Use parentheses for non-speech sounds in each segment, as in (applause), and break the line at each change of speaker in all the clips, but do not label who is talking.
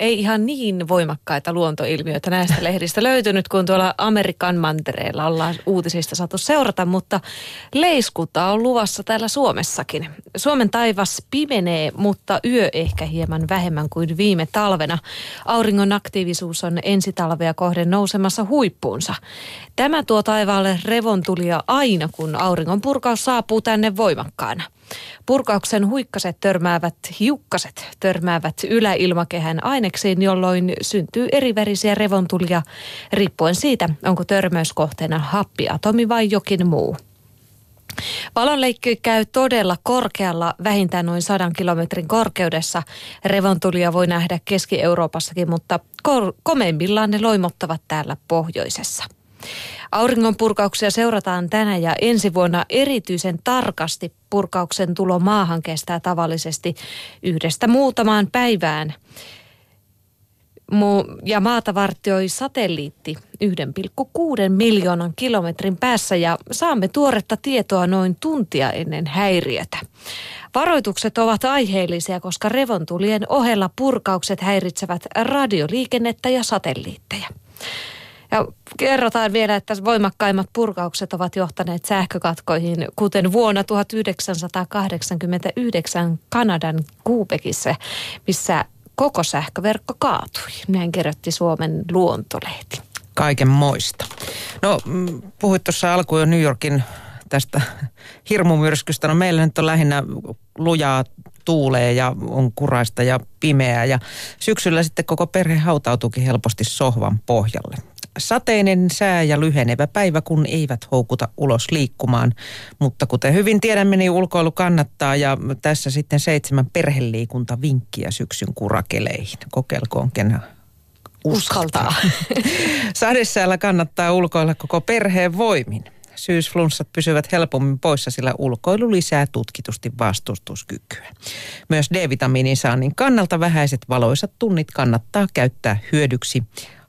Ei ihan niin voimakkaita luontoilmiöitä näistä lehdistä löytynyt, kun tuolla Amerikan mantereella ollaan uutisista saatu seurata, mutta leiskuta on luvassa täällä Suomessakin. Suomen taivas pimenee, mutta yö ehkä hieman vähemmän kuin viime talvena. Auringon aktiivisuus on ensi talvea kohden nousemassa huippuunsa. Tämä tuo taivaalle revontulia aina, kun auringon purkaus saapuu tänne voimakkaana. Purkauksen huikkaset törmäävät, hiukkaset törmäävät yläilmakehän aineksiin, jolloin syntyy erivärisiä revontulia riippuen siitä, onko törmäyskohteena happiatomi vai jokin muu. Valonleikki käy todella korkealla, vähintään noin sadan kilometrin korkeudessa. Revontulia voi nähdä Keski-Euroopassakin, mutta komeimmillaan ne loimottavat täällä pohjoisessa. Auringonpurkauksia seurataan tänä ja ensi vuonna erityisen tarkasti. Purkauksen tulo maahan kestää tavallisesti yhdestä muutamaan päivään. Ja maata vartioi satelliitti 1,6 miljoonan kilometrin päässä ja saamme tuoretta tietoa noin tuntia ennen häiriötä. Varoitukset ovat aiheellisia, koska revontulien ohella purkaukset häiritsevät radioliikennettä ja satelliitteja. Ja kerrotaan vielä, että voimakkaimmat purkaukset ovat johtaneet sähkökatkoihin, kuten vuonna 1989 Kanadan Kuupekissa, missä koko sähköverkko kaatui. Näin kerrotti Suomen luontolehti.
Kaiken moista. No, mm, puhuit tuossa alkuun jo New Yorkin tästä (laughs) hirmumyrskystä. No meillä nyt on lähinnä lujaa tuulee ja on kuraista ja pimeää ja syksyllä sitten koko perhe hautautuukin helposti sohvan pohjalle sateinen sää ja lyhenevä päivä, kun eivät houkuta ulos liikkumaan. Mutta kuten hyvin tiedämme, niin ulkoilu kannattaa ja tässä sitten seitsemän perheliikuntavinkkiä syksyn kurakeleihin. Kokeilkoon ken uskaltaa. (laughs) Sadesäällä kannattaa ulkoilla koko perheen voimin. Syysflunssat pysyvät helpommin poissa, sillä ulkoilu lisää tutkitusti vastustuskykyä. Myös D-vitamiinin saannin kannalta vähäiset valoisat tunnit kannattaa käyttää hyödyksi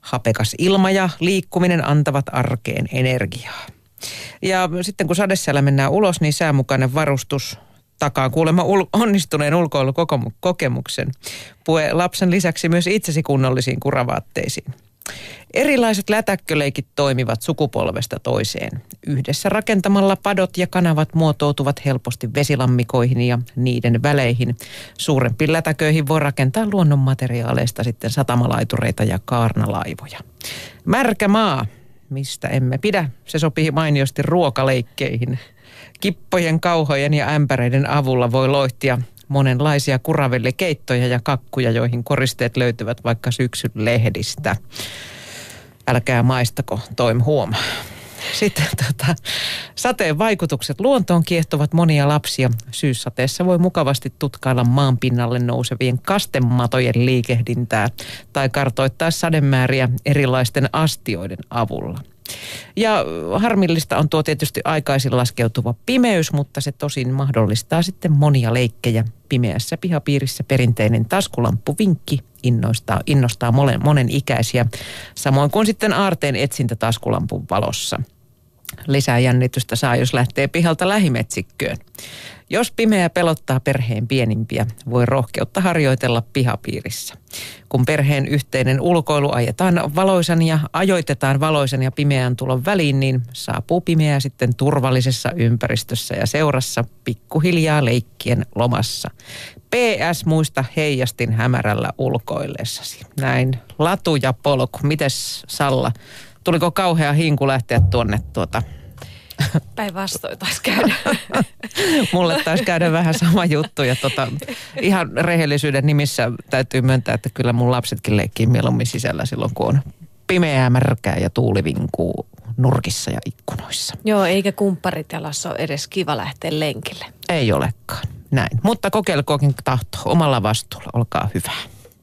hapekas ilma ja liikkuminen antavat arkeen energiaa. Ja sitten kun sadesäällä mennään ulos, niin säämukainen varustus takaa kuulemma ul- onnistuneen ulkoilukokemuksen. Pue lapsen lisäksi myös itsesi kunnollisiin kuravaatteisiin. Erilaiset lätäkköleikit toimivat sukupolvesta toiseen. Yhdessä rakentamalla padot ja kanavat muotoutuvat helposti vesilammikoihin ja niiden väleihin. Suurempiin lätäköihin voi rakentaa luonnonmateriaaleista sitten satamalaitureita ja kaarnalaivoja. Märkä maa, mistä emme pidä, se sopii mainiosti ruokaleikkeihin. Kippojen, kauhojen ja ämpäreiden avulla voi loihtia monenlaisia kuravellikeittoja ja kakkuja, joihin koristeet löytyvät vaikka syksyn lehdistä. Älkää maistako, toim huomaa. Sitten tota, sateen vaikutukset luontoon kiehtovat monia lapsia. Syyssateessa voi mukavasti tutkailla maanpinnalle nousevien kastematojen liikehdintää tai kartoittaa sademääriä erilaisten astioiden avulla. Ja harmillista on tuo tietysti aikaisin laskeutuva pimeys, mutta se tosin mahdollistaa sitten monia leikkejä. Pimeässä pihapiirissä perinteinen taskulamppuvinkki innostaa, innostaa monen, monen ikäisiä, samoin kuin sitten aarteen etsintä taskulampun valossa. Lisää jännitystä saa, jos lähtee pihalta lähimetsikköön. Jos pimeä pelottaa perheen pienimpiä, voi rohkeutta harjoitella pihapiirissä. Kun perheen yhteinen ulkoilu ajetaan valoisan ja ajoitetaan valoisan ja pimeän tulon väliin, niin saapuu pimeä sitten turvallisessa ympäristössä ja seurassa pikkuhiljaa leikkien lomassa. PS muista heijastin hämärällä ulkoillessasi. Näin latu ja polku. Mites Salla, tuliko kauhea hinku lähteä tuonne tuota
Päinvastoin taisi käydä. (laughs)
Mulle taisi käydä vähän sama juttu ja tota, ihan rehellisyyden nimissä täytyy myöntää, että kyllä mun lapsetkin leikkii mieluummin sisällä silloin, kun on pimeää, märkää ja tuuli vinkuu nurkissa ja ikkunoissa.
Joo, eikä kumpparit jalassa ole edes kiva lähteä lenkille.
Ei olekaan, näin. Mutta kokeilkookin tahto omalla vastuulla, olkaa hyvää.